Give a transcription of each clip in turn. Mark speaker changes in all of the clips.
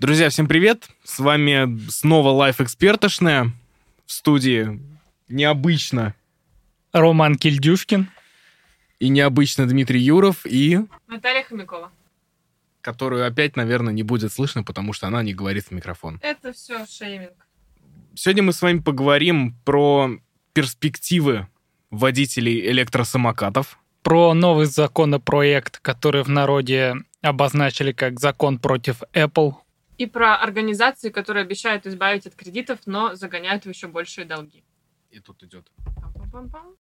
Speaker 1: Друзья, всем привет! С вами снова Лайф Экспертошная в студии необычно
Speaker 2: Роман Кильдюшкин.
Speaker 1: и необычно Дмитрий Юров, и
Speaker 3: Наталья Хомякова.
Speaker 1: которую опять, наверное, не будет слышно, потому что она не говорит в микрофон.
Speaker 3: Это все шейминг.
Speaker 1: Сегодня мы с вами поговорим про перспективы водителей электросамокатов.
Speaker 2: Про новый законопроект, который в народе обозначили как закон против Apple.
Speaker 3: И про организации, которые обещают избавить от кредитов, но загоняют в еще большие долги.
Speaker 1: И тут идет.
Speaker 3: Пам-пам-пам-пам.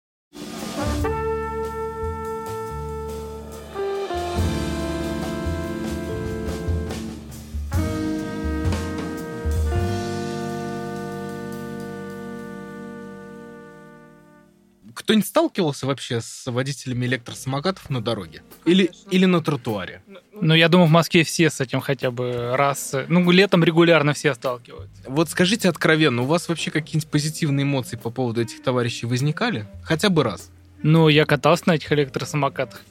Speaker 1: Кто-нибудь сталкивался вообще с водителями электросамокатов на дороге? Или,
Speaker 3: Конечно.
Speaker 1: или на тротуаре?
Speaker 3: Ну,
Speaker 2: Ну, я думаю, в Москве все с этим хотя бы раз... Ну, летом регулярно все сталкиваются.
Speaker 1: Вот скажите откровенно, у вас вообще какие-нибудь позитивные эмоции по поводу этих товарищей возникали? Хотя бы раз.
Speaker 2: Ну, я катался на этих электросамокатах.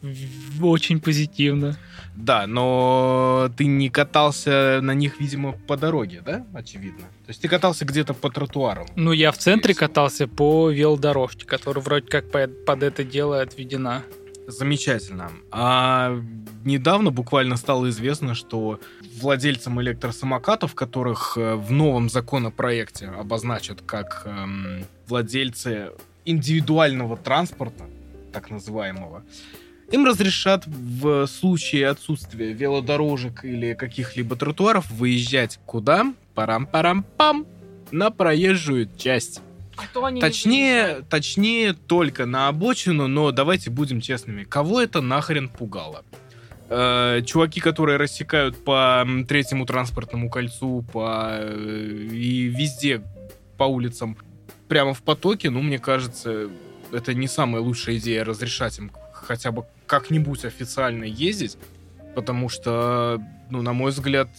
Speaker 2: Очень позитивно.
Speaker 1: Да, но ты не катался на них, видимо, по дороге, да? Очевидно. То есть ты катался где-то по тротуару.
Speaker 2: Ну, я в центре катался по велодорожке, которая вроде как под, под это дело отведена.
Speaker 1: Замечательно. А недавно буквально стало известно, что владельцам электросамокатов, которых э, в новом законопроекте обозначат как эм, владельцы индивидуального транспорта, так называемого, им разрешат в случае отсутствия велодорожек или каких-либо тротуаров выезжать куда? Парам-парам-пам! На проезжую часть.
Speaker 3: а то они
Speaker 1: Точнее, точнее, только на обочину, но давайте будем честными. Кого это нахрен пугало? Э, чуваки, которые рассекают по третьему транспортному кольцу, по э, и везде по улицам, прямо в потоке, ну, мне кажется, это не самая лучшая идея разрешать им хотя бы как-нибудь официально ездить, потому что, ну, на мой взгляд,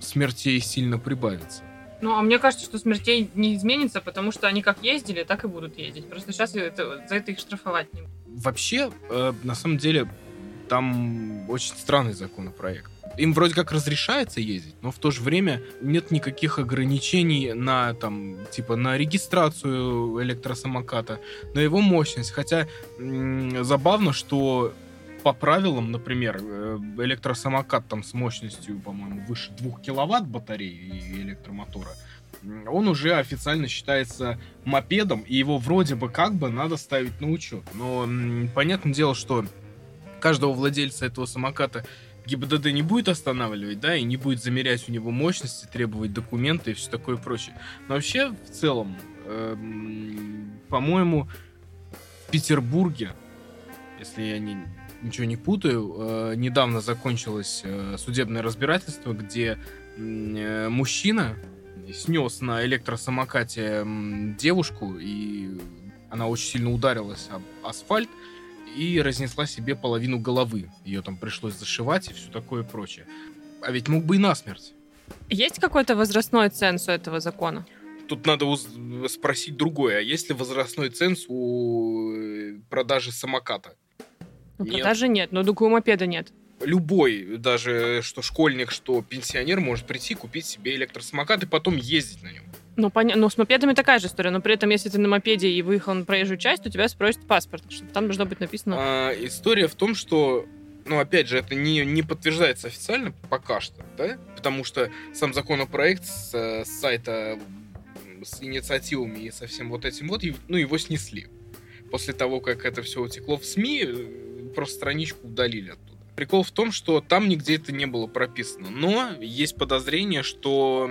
Speaker 1: смертей сильно прибавится.
Speaker 3: Ну, а мне кажется, что смертей не изменится, потому что они как ездили, так и будут ездить. Просто сейчас это- за это их штрафовать не будут.
Speaker 1: Вообще, э, на самом деле, там очень странный законопроект. Им вроде как разрешается ездить, но в то же время нет никаких ограничений на там типа на регистрацию электросамоката, на его мощность. Хотя забавно, что по правилам, например, э, электросамокат там с мощностью, по-моему, выше 2 киловатт батареи и электромотора, он уже официально считается мопедом, и его вроде бы как бы надо ставить на учет. Но м, понятное дело, что каждого владельца этого самоката ГИБДД не будет останавливать, да, и не будет замерять у него мощности, требовать документы и все такое прочее. Но вообще, в целом, эм, по-моему, в Петербурге, если я не, ничего не путаю, э, недавно закончилось э, судебное разбирательство, где э, мужчина снес на электросамокате девушку, и она очень сильно ударилась об асфальт и разнесла себе половину головы. Ее там пришлось зашивать и все такое прочее. А ведь мог бы и насмерть.
Speaker 3: Есть какой-то возрастной ценз у этого закона?
Speaker 1: Тут надо уз- спросить другое. А есть ли возрастной ценз у э, продажи самоката?
Speaker 3: Ну,
Speaker 1: Нет.
Speaker 3: продажи нет, но только у мопеда нет.
Speaker 1: Любой, даже что школьник, что пенсионер, может прийти, купить себе электросамокат и потом ездить на нем.
Speaker 3: Ну, поня... ну, с мопедами такая же история, но при этом, если ты на мопеде и выехал на проезжую часть, то тебя спросят паспорт, чтобы там должно быть написано...
Speaker 1: А, история в том, что, ну, опять же, это не, не подтверждается официально пока что, да? Потому что сам законопроект с, э, с сайта с инициативами и со всем вот этим вот, ну, его снесли. После того, как это все утекло в СМИ, э, просто страничку удалили оттуда. Прикол в том, что там нигде это не было прописано. Но есть подозрение, что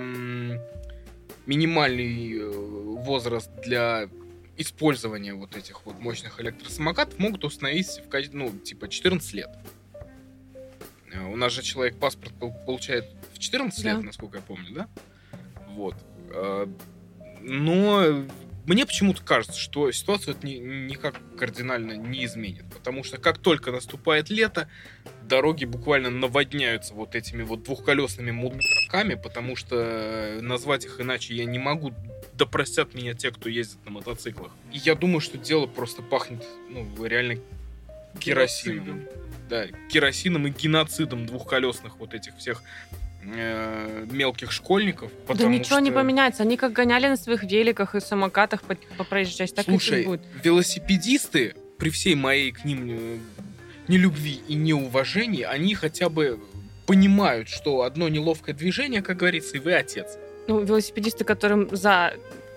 Speaker 1: минимальный э, возраст для использования вот этих вот мощных электросамокатов могут установить в качестве, ну, типа 14 лет. Э, У нас же человек паспорт пол- получает в 14
Speaker 3: Да.
Speaker 1: лет, насколько я помню, да? Вот. Э, Но мне почему-то кажется, что ситуацию это ни- никак кардинально не изменит. Потому что как только наступает лето, дороги буквально наводняются вот этими вот двухколесными мудраками, потому что э, назвать их иначе я не могу. Да простят меня те, кто ездит на мотоциклах. И я думаю, что дело просто пахнет, ну, реально керосином. Да, керосином и геноцидом двухколесных вот этих всех э, мелких школьников.
Speaker 3: Да ничего не
Speaker 1: что-
Speaker 3: поменяется. Они как гоняли на своих великах и самокатах по, по проезжей части, так
Speaker 1: Слушай,
Speaker 3: и будет.
Speaker 1: велосипедисты, при всей моей к ним э, нелюбви и неуважении, они хотя бы понимают, что одно неловкое движение, как говорится, и вы отец.
Speaker 3: Ну, велосипедисты, которым за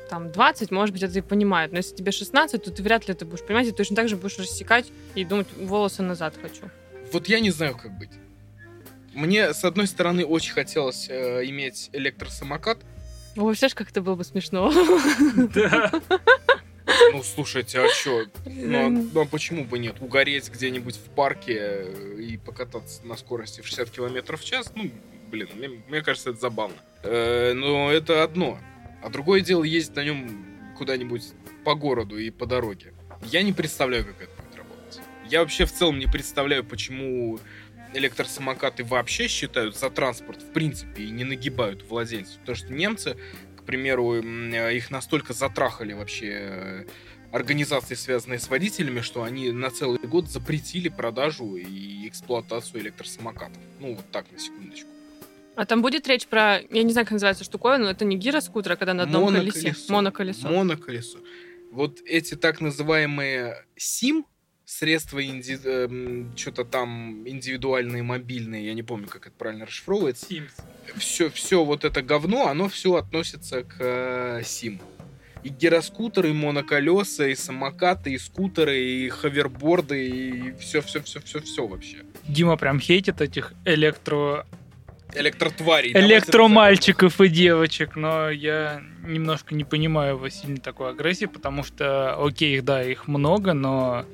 Speaker 3: там 20, может быть, это и понимают. Но если тебе 16, то ты вряд ли это будешь понимать, и точно так же будешь рассекать и думать, волосы назад хочу.
Speaker 1: Вот я не знаю, как быть. Мне, с одной стороны, очень хотелось э, иметь электросамокат.
Speaker 3: Ой, представляешь, как это было бы смешно.
Speaker 2: Да.
Speaker 1: Ну, слушайте, а что? Ну, а- ну, а почему бы нет? Угореть где-нибудь в парке э, и покататься на скорости в 60 км в час, ну, блин, мне, мне кажется, это забавно. Э, но это одно. А другое дело ездить на нем куда-нибудь по городу и по дороге. Я не представляю, как это будет работать. Я вообще в целом не представляю, почему электросамокаты вообще считают за транспорт в принципе и не нагибают владельцев. Потому что немцы, к примеру, э, их настолько затрахали вообще э, организации, связанные с водителями, что они на целый год запретили продажу и эксплуатацию электросамокатов. Ну, вот так, на секундочку.
Speaker 3: А там будет речь про, я не знаю, как называется штуковина, но это не гироскутер, а когда на одном колесе.
Speaker 1: Моноколесо.
Speaker 3: Моноколесо.
Speaker 1: Моноколесо. Вот эти так называемые СИМ, средства что-то там индивидуальные, мобильные, я не помню, как это правильно расшифровывается. Все, все вот это говно, оно все относится к э, СИМ. И гироскутеры, и моноколеса, и самокаты, и скутеры, и ховерборды, и все-все-все-все-все вообще.
Speaker 2: Дима прям хейтит этих электро...
Speaker 1: Электротварей.
Speaker 2: электромальчиков и девочек, но я немножко не понимаю его сильно такой агрессии, потому что, окей, да, их много, но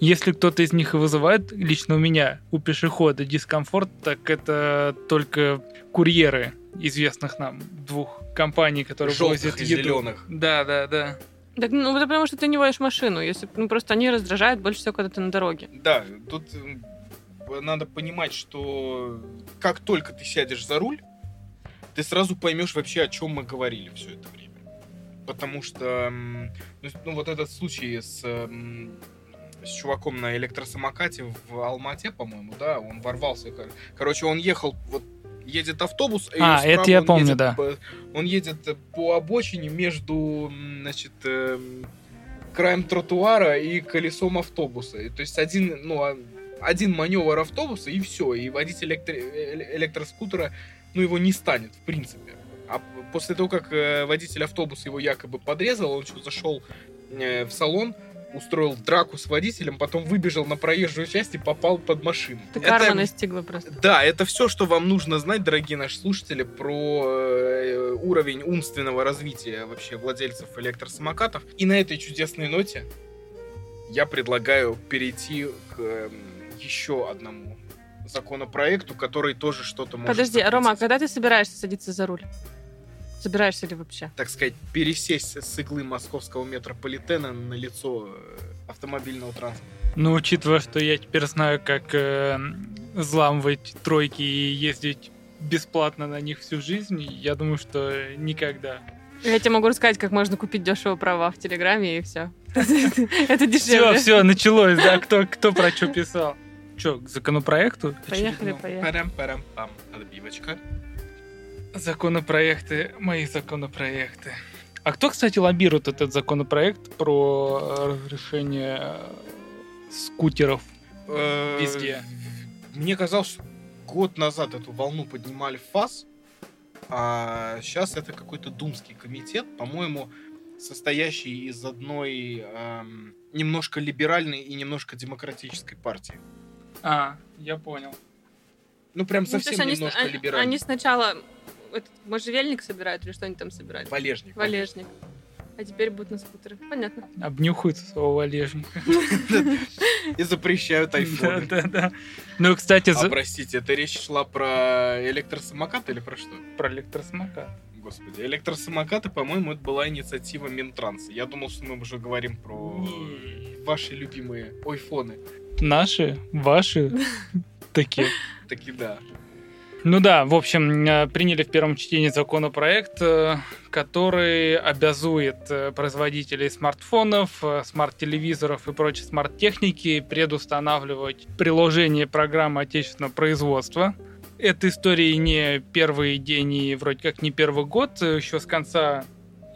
Speaker 2: если кто-то из них и вызывает лично у меня, у пешехода дискомфорт, так это только курьеры известных нам двух компаний, которые
Speaker 1: Желтых
Speaker 2: возят
Speaker 1: и
Speaker 2: еду.
Speaker 1: зеленых.
Speaker 2: Да, да, да.
Speaker 3: Так, ну, это потому что ты не водишь машину. Если, ну, просто они раздражают больше всего, когда ты на дороге.
Speaker 1: Да, тут надо понимать, что как только ты сядешь за руль, ты сразу поймешь вообще, о чем мы говорили все это время. Потому что, ну, ну, вот этот случай с, с чуваком на электросамокате в Алмате, по-моему, да, он ворвался. кор- Короче, он ехал, вот едет автобус, и
Speaker 2: А, это я помню,
Speaker 1: едет
Speaker 2: да.
Speaker 1: по- он едет по обочине между, значит, эм, краем тротуара и колесом автобуса. И То есть один, ну, а- один маневр автобуса и все. И водитель электро- э- электроскутера, ну, его не станет, в принципе. А после того, как э, водитель автобуса его якобы подрезал, он что, зашел э, в салон, устроил драку с водителем, потом выбежал на проезжую часть и попал под машину.
Speaker 3: Ты
Speaker 1: Это-
Speaker 3: карма настигла просто.
Speaker 1: да, это все, что вам нужно знать, дорогие наши слушатели, про э, уровень умственного развития вообще владельцев электросамокатов. И на этой чудесной ноте я предлагаю перейти к эм, еще одному законопроекту, который тоже что-то может...
Speaker 3: Подожди, а, Рома, а когда ты собираешься садиться за руль? Собираешься ли вообще?
Speaker 1: так сказать, пересесть с иглы московского метрополитена на лицо э, автомобильного транспорта.
Speaker 2: Ну, учитывая, что я теперь знаю, как э, взламывать тройки и ездить бесплатно на них всю жизнь, я думаю, что никогда.
Speaker 3: Я тебе могу рассказать, как можно купить дешево права в Телеграме, и все. Это
Speaker 2: Все,
Speaker 3: дешевле.
Speaker 2: все, началось, да, кто, кто про что писал. Че, к законопроекту?
Speaker 3: Поехали, поехали.
Speaker 1: Парам-парам-пам. Отбивочка.
Speaker 2: Законопроекты, мои законопроекты. А кто, кстати, лоббирует этот законопроект про э, разрешение э, скутеров?
Speaker 1: Э,
Speaker 2: Везде.
Speaker 1: Мне казалось, что год назад эту волну поднимали в ФАС, а сейчас это какой-то думский комитет, по-моему, состоящий из одной эм, немножко либеральной и немножко демократической партии.
Speaker 2: А, я понял.
Speaker 1: Ну, прям
Speaker 3: Ну,
Speaker 1: совсем
Speaker 3: они,
Speaker 1: немножко
Speaker 3: они-
Speaker 1: либеральной.
Speaker 3: они сначала этот можжевельник собирают или что они там собирают?
Speaker 1: Валежник.
Speaker 3: Валежник. А теперь будут на скутеры. Понятно.
Speaker 2: Обнюхают своего валежника.
Speaker 1: И запрещают
Speaker 2: Да,
Speaker 1: айфоны.
Speaker 2: да, да. Ну, кстати,
Speaker 1: А, простите, это речь шла про электросамокат или про что?
Speaker 2: про электросамокат.
Speaker 1: Господи, электросамокаты, по-моему, это была инициатива Минтранса. Я думал, что мы уже говорим про ваши любимые айфоны.
Speaker 2: Наши, ваши, такие.
Speaker 1: Таки да.
Speaker 2: Ну да, в общем, э, приняли в первом чтении законопроект, э, который обязует э, производителей смартфонов, смарт-телевизоров и прочей смарт-техники предустанавливать приложение программы отечественного производства эта история не первый день и вроде как не первый год. Еще с конца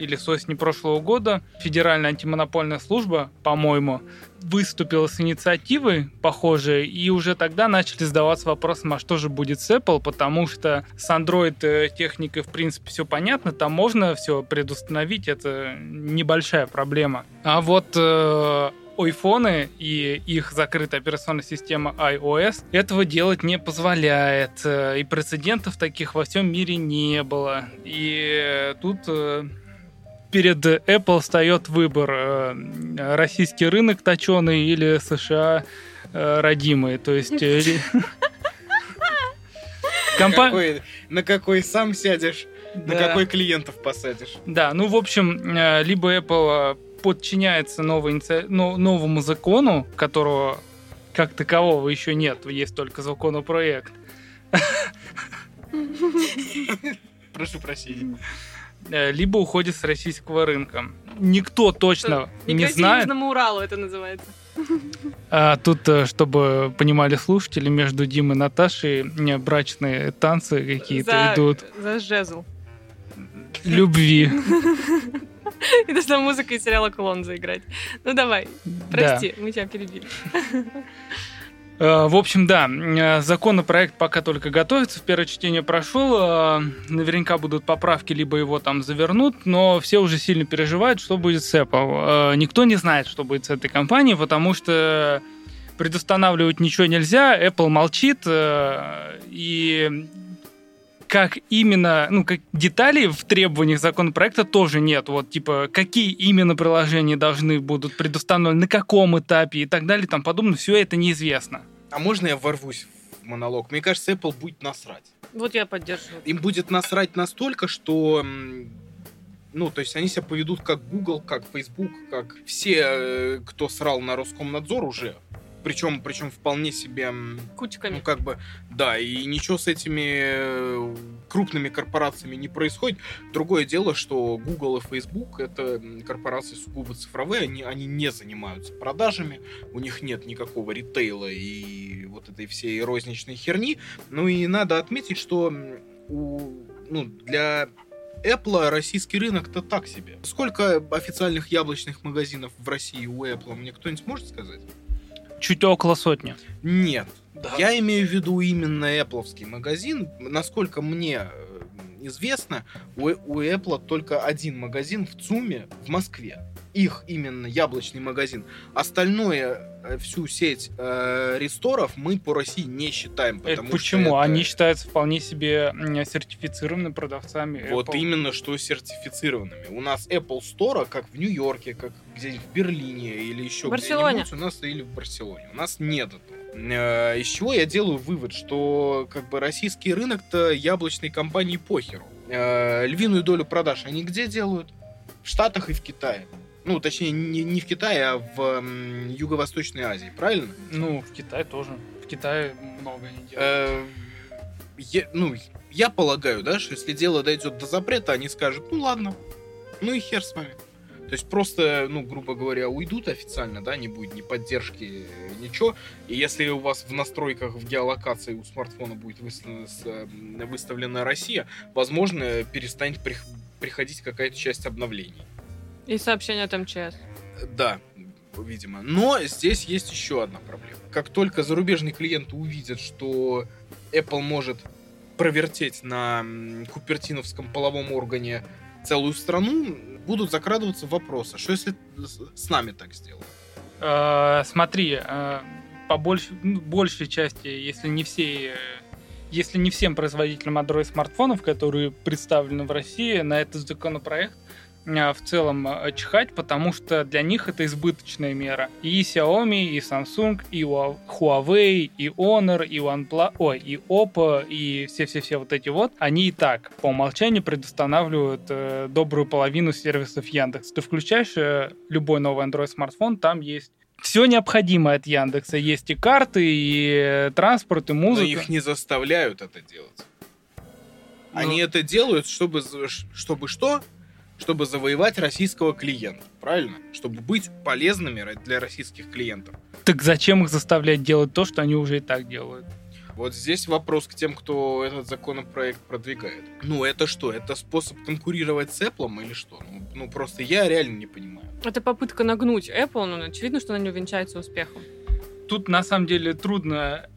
Speaker 2: или с осени прошлого года Федеральная антимонопольная служба, по-моему, выступила с инициативой похожей, и уже тогда начали задаваться вопросом, а что же будет с Apple, потому что с Android э, техникой, в принципе, все понятно, там можно все предустановить, это небольшая проблема. А вот э, айфоны и их закрытая операционная система iOS этого делать не позволяет. Э, и прецедентов таких во всем мире не было. И тут э, перед Apple встает выбор э, российский рынок точеный или США э, родимый. То есть... э, компа-
Speaker 1: Какой- на какой сам сядешь, на
Speaker 2: Да.
Speaker 1: какой клиентов посадишь.
Speaker 2: Да, ну, в общем, либо Apple подчиняется новой новому закону, которого как такового еще нет, есть только законопроект,
Speaker 1: Прошу прощения.
Speaker 2: Э, либо уходит с российского рынка. Никто точно не
Speaker 3: Миграция
Speaker 2: знает.
Speaker 3: Южному Уралу это называется.
Speaker 2: А тут, э, чтобы понимали слушатели, между Димой и Наташей э, брачные танцы какие-то
Speaker 3: За-
Speaker 2: идут.
Speaker 3: За жезл.
Speaker 2: Любви.
Speaker 3: И должна музыка из сериала «Клон» заиграть. Ну давай,
Speaker 2: Да.
Speaker 3: прости, мы тебя перебили.
Speaker 2: Э, В общем, да, э, законопроект пока только готовится, в первое чтение прошел, э, наверняка будут поправки, либо его там завернут, но все уже сильно переживают, что будет с Apple. Никто не знает, что будет с этой компанией, потому что предустанавливать ничего нельзя, Apple молчит, и как именно, ну, как деталей в требованиях законопроекта тоже нет. Вот, типа, какие именно приложения должны будут предустановлены, на каком этапе и так далее, и там подобное, все это неизвестно.
Speaker 1: А можно я ворвусь в монолог? Мне кажется, Apple будет насрать.
Speaker 3: Вот я поддерживаю.
Speaker 1: Им будет насрать настолько, что... Ну, то есть они себя поведут как Google, как Facebook, как все, э, кто срал на Роскомнадзор уже. Причем, причем вполне себе... м, Ну,
Speaker 3: Кучками.
Speaker 1: как бы, да, и ничего с этими э, крупными корпорациями не происходит. Другое дело, что Google и Facebook это корпорации сугубо цифровые, они, они не занимаются продажами, у них нет никакого ритейла и вот этой всей розничной херни. Ну и надо отметить, что у, ну, для Apple российский рынок-то так себе. Сколько официальных яблочных магазинов в России у Apple, мне кто-нибудь может сказать?
Speaker 2: Чуть около сотни.
Speaker 1: Нет. Я имею в виду именно Apple магазин. Насколько мне э, известно, у, у Apple только один магазин в ЦУМе в Москве. Их именно яблочный магазин. Остальное, э, всю сеть э, ресторов мы по России не считаем.
Speaker 2: Это
Speaker 1: Потому что
Speaker 2: почему?
Speaker 1: это-
Speaker 2: Они считаются вполне себе сертифицированными продавцами.
Speaker 1: Вот
Speaker 2: Apple.
Speaker 1: именно что сертифицированными. У нас Apple Store, как в Нью-Йорке, как где-нибудь в Берлине или еще где-нибудь, у нас или в Барселоне. У нас нет этого. Э, Из чего я делаю вывод, что как бы российский рынок-то яблочной компании похеру. Э, Львиную долю продаж они где делают? В Штатах и в Китае. Ну, точнее, не, не в Китае, а в Юго-Восточной Азии, правильно?
Speaker 2: Ну, в Китае тоже. В Китае много не делают.
Speaker 1: Э, я, ну, я полагаю, да, что если дело дойдет до запрета, они скажут, ну ладно, ну и хер с вами. То есть просто, ну, грубо говоря, уйдут официально, да, не будет ни поддержки, ничего. И если у вас в настройках в геолокации у смартфона будет выставлена, с- э, выставлена Россия, возможно, перестанет прих- приходить какая-то часть обновлений.
Speaker 3: И сообщение от МЧС.
Speaker 1: Да, видимо. Но здесь есть еще одна проблема. Как только зарубежные клиенты увидят, что Apple может провертеть на купертиновском половом органе целую страну, будут закрадываться вопросы. Что если с- нами так сделают?
Speaker 2: Э, смотри, э, по больш- ну, большей части, если не все, э, если не всем производителям Android смартфонов, которые представлены в России, на этот законопроект в целом э, чихать, потому что для них это избыточная мера. И Xiaomi, и Samsung, и Hua- Huawei, и Honor, и OnePlus, ой, и Oppo, и все-все-все вот эти вот, они и так по умолчанию предустанавливают э, добрую половину сервисов Яндекс. Ты включаешь э, любой новый Android смартфон, там есть все необходимое от Яндекса. Есть и карты, и э, транспорт, и
Speaker 1: Но
Speaker 2: музыка.
Speaker 1: их не заставляют это делать.
Speaker 2: Ну.
Speaker 1: Они это делают, чтобы, чтобы что? Чтобы завоевать российского клиента, правильно? Чтобы быть полезными для российских клиентов.
Speaker 2: Так зачем их заставлять делать то, что они уже и так делают?
Speaker 1: Вот здесь вопрос к тем, кто этот законопроект продвигает. Ну, это что? Это способ конкурировать с Apple или что? Ну, ну, просто я реально не понимаю.
Speaker 3: Это попытка нагнуть Apple, но очевидно, что она не увенчается успехом.
Speaker 2: Тут на самом деле трудно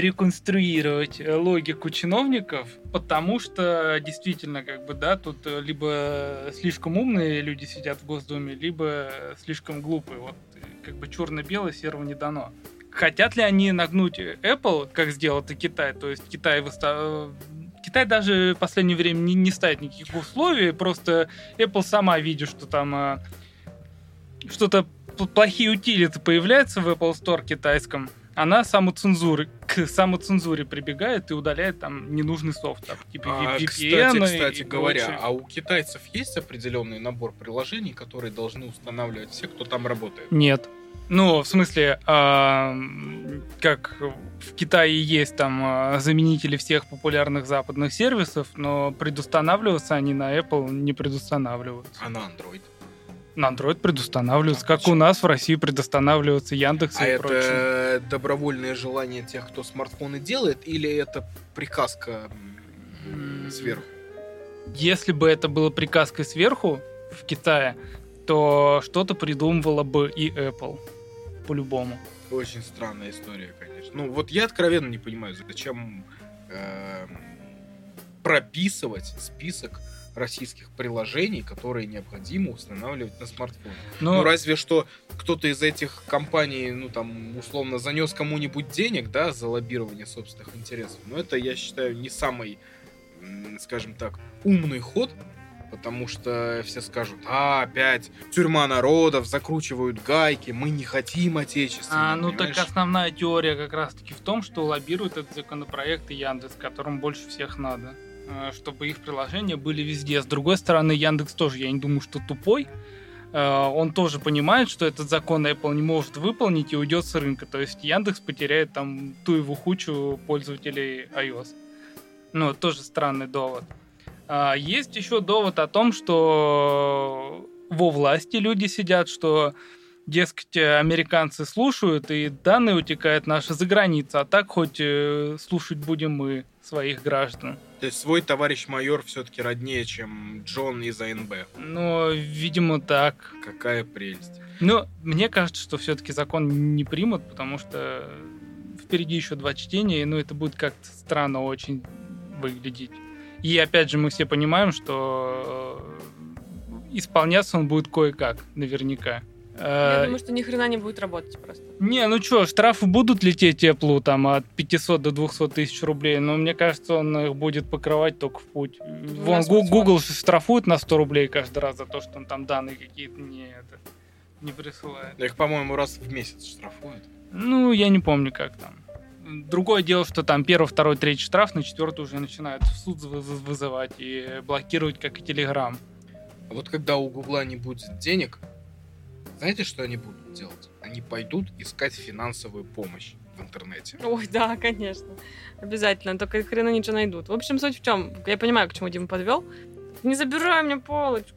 Speaker 2: реконструировать э, логику чиновников, потому что действительно, как бы, да, тут э, либо слишком умные люди сидят в Госдуме, либо слишком глупые. Вот как бы черно-белое, серого не дано. Хотят ли они нагнуть Apple, как сделал это Китай? То есть Китай выстав... Китай даже в последнее время не, не ставит никаких условий, просто Apple сама видит, что там э, что-то плохие утилиты появляются в Apple Store китайском, она самоцензуры, к самоцензуре прибегает и удаляет там ненужный софт, там, типа
Speaker 1: А,
Speaker 2: VPN
Speaker 1: кстати,
Speaker 2: и
Speaker 1: кстати говоря,
Speaker 2: прочее.
Speaker 1: а у китайцев есть определенный набор приложений, которые должны устанавливать все, кто там работает?
Speaker 2: Нет. Ну, в смысле, а, как в Китае есть там а, заменители всех популярных западных сервисов, но предустанавливаться они на Apple не предустанавливаются.
Speaker 1: А на Android?
Speaker 2: На Android предустанавливаются,
Speaker 1: А
Speaker 2: как
Speaker 1: почему?
Speaker 2: у нас в России предустанавливаются Яндекс
Speaker 1: А
Speaker 2: и прочее.
Speaker 1: это добровольное желание тех, кто смартфоны делает, или это приказка сверху?
Speaker 2: Если бы это было приказкой сверху в Китае, то что-то придумывала бы и Apple. По-любому.
Speaker 1: Очень странная история, конечно. Ну, вот я откровенно не понимаю, зачем эм, прописывать список российских приложений, которые необходимо устанавливать на смартфоне.
Speaker 2: Но
Speaker 1: Ну, разве что кто-то из этих компаний, ну, там, условно, занес кому-нибудь денег, да, за лоббирование собственных интересов. Но это, я считаю, не самый, скажем так, умный ход, потому что все скажут, а, опять тюрьма народов, закручивают гайки, мы не хотим отечественного,
Speaker 2: А, ну так
Speaker 1: понимаешь?
Speaker 2: основная теория как раз-таки в том, что лоббирует этот законопроект и Яндекс, которым больше всех надо, чтобы их приложения были везде. С другой стороны, Яндекс тоже, я не думаю, что тупой. Э, Он тоже понимает, что этот закон Apple не может выполнить и уйдет с рынка. То есть Яндекс потеряет там ту его хучу пользователей iOS. Ну, тоже странный довод. А, Есть еще довод о том, что во власти люди сидят, что дескать, э, американцы слушают, и данные утекают наши за границу, а так хоть э, слушать будем мы, своих граждан.
Speaker 1: То есть свой товарищ майор все-таки роднее, чем Джон из АНБ.
Speaker 2: Но, видимо, так.
Speaker 1: Какая прелесть.
Speaker 2: Но мне кажется, что все-таки закон не примут, потому что впереди еще два чтения, и ну, это будет как-то странно очень выглядеть. И опять же, мы все понимаем, что э, исполняться он будет кое-как, наверняка.
Speaker 3: Я
Speaker 2: Э,
Speaker 3: думаю, что ни хрена не будет работать просто.
Speaker 2: Не, ну что, штрафы будут лететь Apple там от 500 до 200 тысяч рублей, но мне кажется, он их будет покрывать только в путь. Вон, Гу-
Speaker 3: вот
Speaker 2: Google же штрафует на 100 рублей каждый раз за то, что он там данные какие-то не, это, не присылает.
Speaker 1: Их, по-моему, раз в месяц штрафуют.
Speaker 2: Ну, я не помню, как там. Другое дело, что там первый, второй, третий штраф, на четвертый уже начинают в суд вы- вы- вызывать и блокировать, как и Telegram.
Speaker 1: А вот когда у Гугла не будет денег, знаете, что они будут делать? Они пойдут искать финансовую помощь в интернете.
Speaker 3: Ой, да, конечно. Обязательно. Только хрена ничего найдут. В общем, суть в чем? Я понимаю, к чему Дима подвел. Не забирай мне полочку.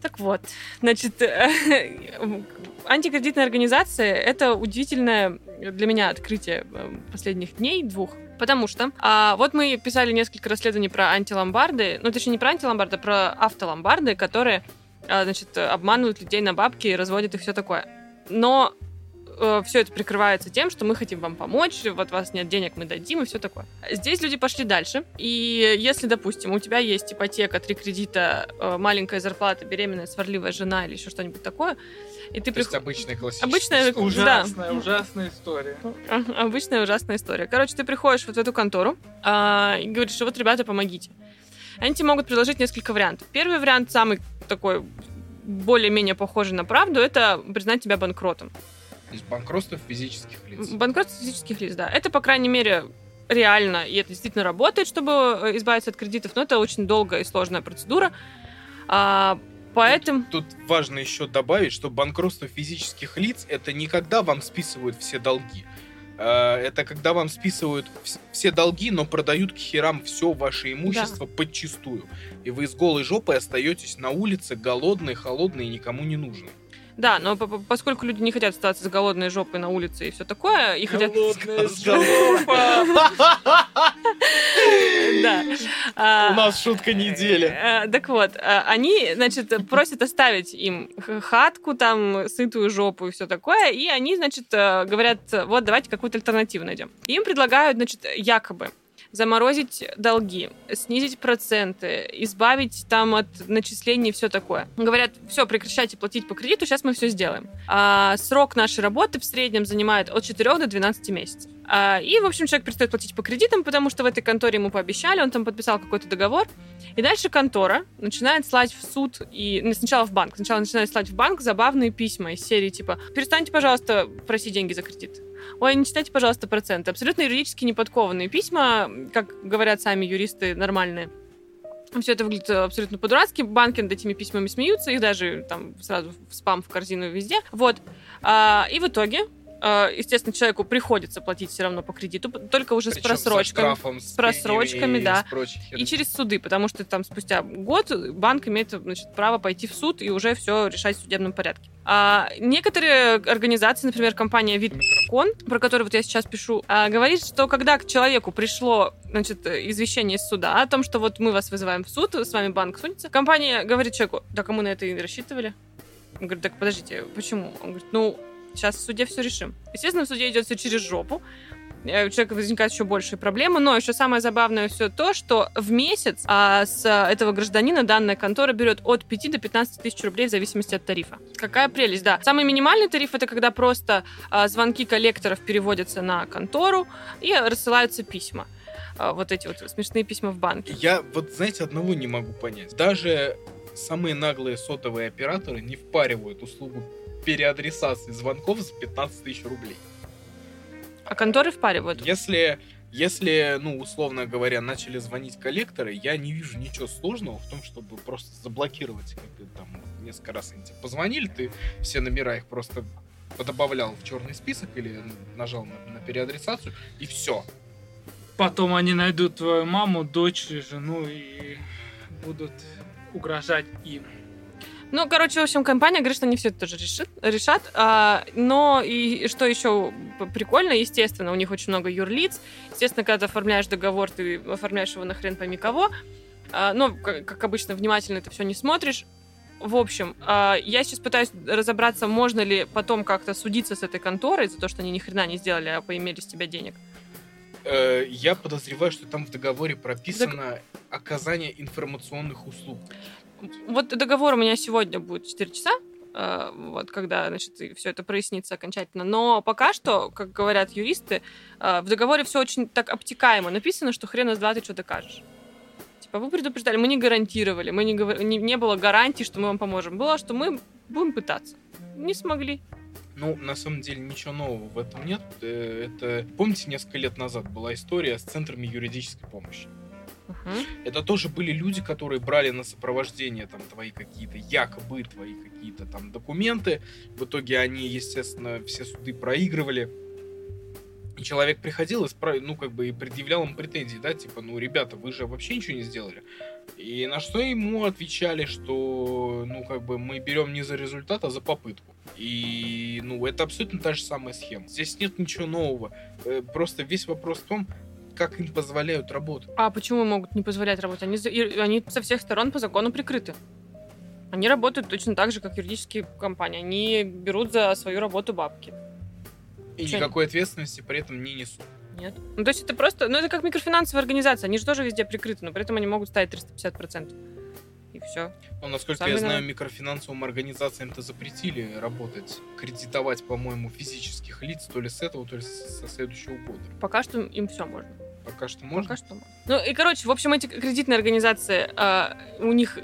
Speaker 3: Так вот, значит, антикредитная организация — это удивительное для меня открытие э, последних дней, двух. Потому что а, вот мы писали несколько расследований про антиломбарды, ну, точнее, не про антиломбарды, а про автоломбарды, которые, значит, обманывают людей на бабки и разводят их все такое. Но все это прикрывается тем, что мы хотим вам помочь, вот у вас нет денег, мы дадим и все такое. Здесь люди пошли дальше, и если, допустим, у тебя есть ипотека, три кредита, э, маленькая зарплата, беременная, сварливая жена или еще что-нибудь такое, и ты
Speaker 1: То есть
Speaker 3: приход-
Speaker 1: обычная классическая
Speaker 3: Обычная-
Speaker 1: история.
Speaker 2: Ужасная, ужасная история.
Speaker 3: А, Обычная ужасная история. Короче, ты приходишь вот в эту контору а, и говоришь, что вот, ребята, помогите. Они тебе могут предложить несколько вариантов. Первый вариант, самый такой более-менее похожий на правду, это признать тебя банкротом.
Speaker 1: То есть банкротство физических лиц.
Speaker 3: Банкротство физических лиц, да. Это, по крайней мере, реально, и это действительно работает, чтобы э, избавиться от кредитов, но это очень долгая и сложная процедура. А, поэтому...
Speaker 1: Тут важно еще добавить, что банкротство физических лиц это не когда вам списывают все долги. А, Это когда вам списывают вс- все долги, но продают к херам все ваше имущество подчистую. И вы с голой жопой остаетесь на улице, голодный, холодный и никому не нужный.
Speaker 3: Да, но по- по- поскольку люди не хотят остаться с голодной жопой на улице и все такое, и хотят... Да. А,
Speaker 1: У нас шутка недели.
Speaker 3: Э, Так вот, э, они, значит, просят оставить им хатку, там, сытую жопу и все такое, и они, значит, э, говорят, вот, давайте какую-то альтернативу найдем. Им предлагают, значит, якобы заморозить долги, снизить проценты, избавить там от начислений и все такое. Говорят, все, прекращайте платить по кредиту, сейчас мы все сделаем. А срок нашей работы в среднем занимает от 4 до 12 месяцев. А, и, в общем, человек перестает платить по кредитам, потому что в этой конторе ему пообещали, он там подписал какой-то договор, и дальше контора начинает слать в суд и ну, сначала в банк. Сначала начинает слать в банк забавные письма из серии типа «Перестаньте, пожалуйста, просить деньги за кредит». Ой, не читайте, пожалуйста, проценты. Абсолютно юридически неподкованные письма, как говорят сами юристы нормальные. Все это выглядит абсолютно по-дурацки. Банки над этими письмами смеются, их даже там сразу в спам, в корзину везде. Вот. А, и в итоге, естественно, человеку приходится платить все равно по кредиту, только уже с
Speaker 1: Причем
Speaker 3: просрочками.
Speaker 1: Со штрафом, с,
Speaker 3: просрочками,
Speaker 1: пенями
Speaker 3: да.
Speaker 1: с
Speaker 3: И через суды, потому что там спустя год банк имеет значит, право пойти в суд и уже все решать в судебном порядке. А некоторые организации, например, компания Виткон, про которую вот я сейчас пишу, а, говорит, что когда к человеку пришло значит, извещение из суда о том, что вот мы вас вызываем в суд, с вами банк судится, компания говорит человеку, так а мы на это и не рассчитывали. Он говорит, так подождите, почему? Он говорит, ну, сейчас в суде все решим. Естественно, в суде идет все через жопу. Э, У человека возникают еще большие проблемы, но еще самое забавное все то, что в месяц а, с этого гражданина данная контора берет от 5 до 15 тысяч рублей в зависимости от тарифа. Какая прелесть, да. Самый минимальный тариф это когда просто а, звонки коллекторов переводятся на контору и рассылаются письма. А, вот эти вот смешные письма в банке.
Speaker 1: Я вот, знаете, одного не могу понять. Даже самые наглые сотовые операторы не впаривают услугу переадресации звонков за 15 тысяч рублей.
Speaker 3: А конторы впаривают.
Speaker 1: Если, если, ну, условно говоря, начали звонить коллекторы, я не вижу ничего сложного в том, чтобы просто заблокировать, как ты там несколько раз они тебе позвонили, ты все номера их просто подобавлял в черный список или нажал на, на переадресацию, и все.
Speaker 2: Потом они найдут твою маму, дочь, жену и будут угрожать им.
Speaker 3: Ну, короче, в общем, компания говорит, что они все это тоже решит, решат. А, но и что еще прикольно, естественно, у них очень много юрлиц. Естественно, когда ты оформляешь договор, ты оформляешь его на хрен пойми кого. А, но, как, как обычно, внимательно это все не смотришь. В общем, а, я сейчас пытаюсь разобраться, можно ли потом как-то судиться с этой конторой за то, что они ни хрена не сделали, а поимели с тебя денег.
Speaker 1: Э, я подозреваю, что там в договоре прописано оказание информационных услуг.
Speaker 3: Вот договор у меня сегодня будет 4 часа, э, вот когда, значит, все это прояснится окончательно. Но пока что, как говорят юристы, э, в договоре все очень так обтекаемо написано, что хрен из два ты что докажешь. Типа, вы предупреждали, мы не гарантировали, мы не, говор- не, не было гарантии, что мы вам поможем. Было, что мы будем пытаться. Не смогли.
Speaker 1: Ну, на самом деле, ничего нового в этом нет. Э, Это, помните, несколько лет назад была история с центрами юридической помощи.
Speaker 3: Мгм.
Speaker 1: Это тоже были люди, которые брали на сопровождение там твои какие-то, якобы твои какие-то там документы. В итоге они, естественно, все суды проигрывали. И человек приходил и, спра- ну, как бы, и предъявлял им претензии, да, типа, ну, ребята, вы же вообще ничего не сделали. И на что ему отвечали, что, ну, как бы, мы берем не за результат, а за попытку. И, ну, это абсолютно та же самая схема. Здесь нет ничего нового. Э, Просто весь вопрос в том, как им позволяют работать.
Speaker 3: А почему могут не позволять работать? Они, они со всех сторон по закону прикрыты. Они работают точно так же, как юридические компании. Они берут за свою работу бабки.
Speaker 1: И
Speaker 3: Чё
Speaker 1: никакой ответственности при этом не несут.
Speaker 3: Нет. Ну, то есть это просто... Ну, это как микрофинансовая организация. Они же тоже везде прикрыты, но при этом они могут ставить 350%. И все.
Speaker 1: Но, насколько
Speaker 3: Сами
Speaker 1: я знаю, микрофинансовым организациям-то запретили работать, кредитовать, по-моему, физических лиц то ли с этого, то ли со следующего года.
Speaker 3: Пока что им все можно.
Speaker 1: Пока что можно.
Speaker 3: Пока что можно. Ну, и, короче, в общем, эти кредитные организации, а, у них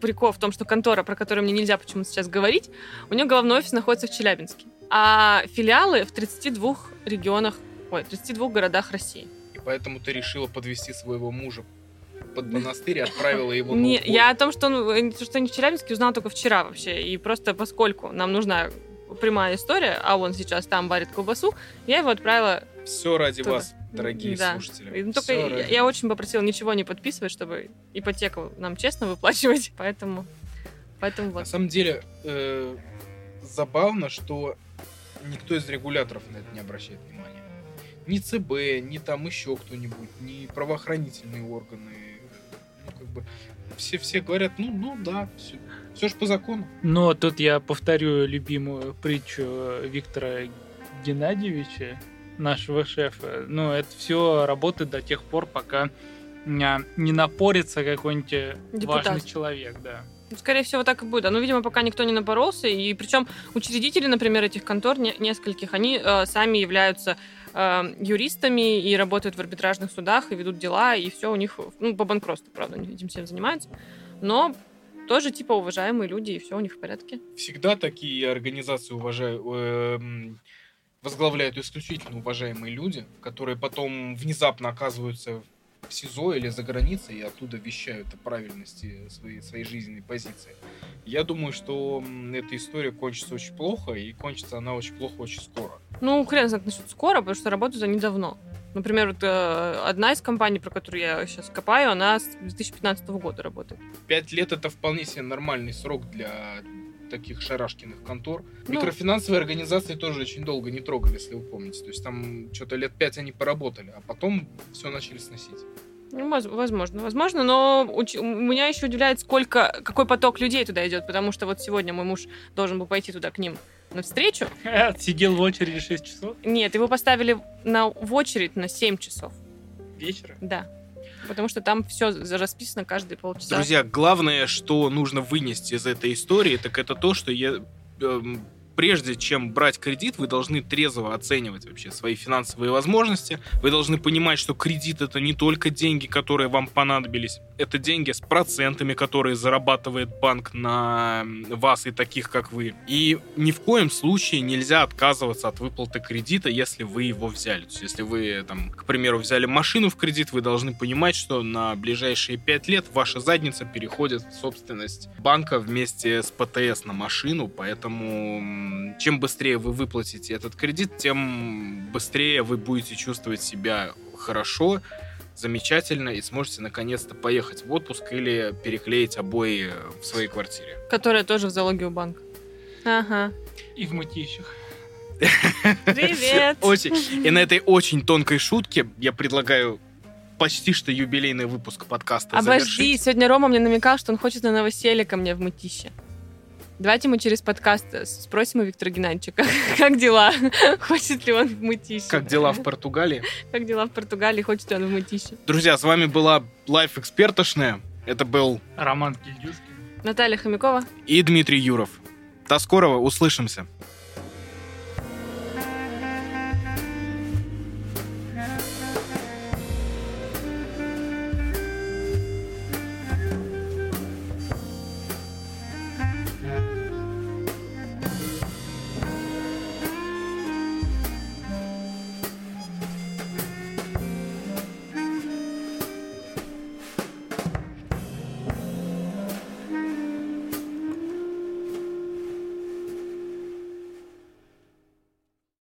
Speaker 3: прикол в том, что контора, про которую мне нельзя почему-то сейчас говорить, у нее головной офис находится в Челябинске. А филиалы в 32 регионах, ой, 32 городах России.
Speaker 1: И поэтому ты решила подвести своего мужа под монастырь и отправила его на
Speaker 3: Не, я о том, что он, э, что не в Челябинске, узнала только вчера вообще. И просто поскольку нам нужна прямая история, а он сейчас там варит колбасу, я его отправила...
Speaker 1: Все ради вас, дорогие
Speaker 3: Да.
Speaker 1: слушатели.
Speaker 3: Ну, только я,
Speaker 1: ради
Speaker 3: я очень попросила ничего не подписывать, чтобы ипотеку нам честно выплачивать. Поэтому, поэтому
Speaker 1: На
Speaker 3: вот.
Speaker 1: самом деле, э, забавно, что никто из регуляторов на это не обращает внимания. Ни ЦБ, ни там еще кто-нибудь, ни правоохранительные органы. Ну, как бы, все, все говорят, ну, ну да, все, все же по закону.
Speaker 2: Но тут я повторю любимую притчу Виктора Геннадьевича, нашего шефа. Ну, это все работает до тех пор, пока а, не напорится какой-нибудь э,
Speaker 3: Депутат.
Speaker 2: важный человек, да.
Speaker 3: Ну, Скорее всего, так и будет. Ну, видимо, пока никто не напоролся. И причем учредители, например, этих контор, не- нескольких, они э, сами являются э, юристами и работают в арбитражных судах и ведут дела, и все у них, ну, по банкротству, правда, они этим всем занимаются. Но тоже, типа, уважаемые люди, и все у них в порядке.
Speaker 1: Всегда такие организации уважаю, эм, возглавляют исключительно уважаемые люди, которые потом внезапно оказываются в СИЗО или за границей и оттуда вещают о правильности своей, своей жизненной позиции. Я думаю, что эта история кончится очень плохо, и кончится она очень плохо очень скоро.
Speaker 3: Ну, хрен знает насчет скоро, потому что работают они давно. Например, вот, э, одна из компаний, про которую я сейчас копаю, она с 2015 года работает.
Speaker 1: Пять лет это вполне себе нормальный срок для таких шарашкиных контор.
Speaker 3: Ну.
Speaker 1: Микрофинансовые организации тоже очень долго не трогали, если вы помните. То есть там что-то лет пять они поработали, а потом все начали сносить.
Speaker 3: Ну, воз- возможно, возможно, но уч- у меня еще удивляет, сколько, какой поток людей туда идет, потому что вот сегодня мой муж должен был пойти туда к ним на встречу.
Speaker 2: Сидел в очереди 6 часов
Speaker 3: Нет, его поставили на, в очередь на 7 часов,
Speaker 2: вечера.
Speaker 3: да. Потому что там все расписано каждые полчаса.
Speaker 1: Друзья, главное, что нужно вынести из этой истории, так это то, что я эм, прежде чем брать кредит, вы должны трезво оценивать вообще свои финансовые возможности. Вы должны понимать, что кредит это не только деньги, которые вам понадобились. Это деньги с процентами, которые зарабатывает банк на вас и таких, как вы. И ни в коем случае нельзя отказываться от выплаты кредита, если вы его взяли. То есть, если вы, там, к примеру, взяли машину в кредит, вы должны понимать, что на ближайшие 5 лет ваша задница переходит в собственность банка вместе с ПТС на машину, поэтому чем быстрее вы выплатите этот кредит, тем быстрее вы будете чувствовать себя хорошо, замечательно и сможете наконец-то поехать в отпуск или переклеить обои в своей квартире.
Speaker 3: Которая тоже в залоге у банка. Ага.
Speaker 2: И в мытищах.
Speaker 3: Привет!
Speaker 1: Очень. И на этой очень тонкой шутке я предлагаю почти что юбилейный выпуск подкаста
Speaker 3: Обожди,
Speaker 1: завершить.
Speaker 3: сегодня Рома мне намекал, что он хочет на новоселье ко мне в Мытище. Давайте мы через подкаст э, спросим у Виктора Геннадьевича, как, как дела? Хочет ли он в Мытище?
Speaker 1: Как дела в Португалии?
Speaker 3: Как дела в Португалии? Хочет ли он в Мытище?
Speaker 1: Друзья, с вами была Лайф Экспертошная. Это был
Speaker 2: Роман Кильдюшкин.
Speaker 3: Наталья Хомякова.
Speaker 1: и Дмитрий Юров. До скорого, услышимся.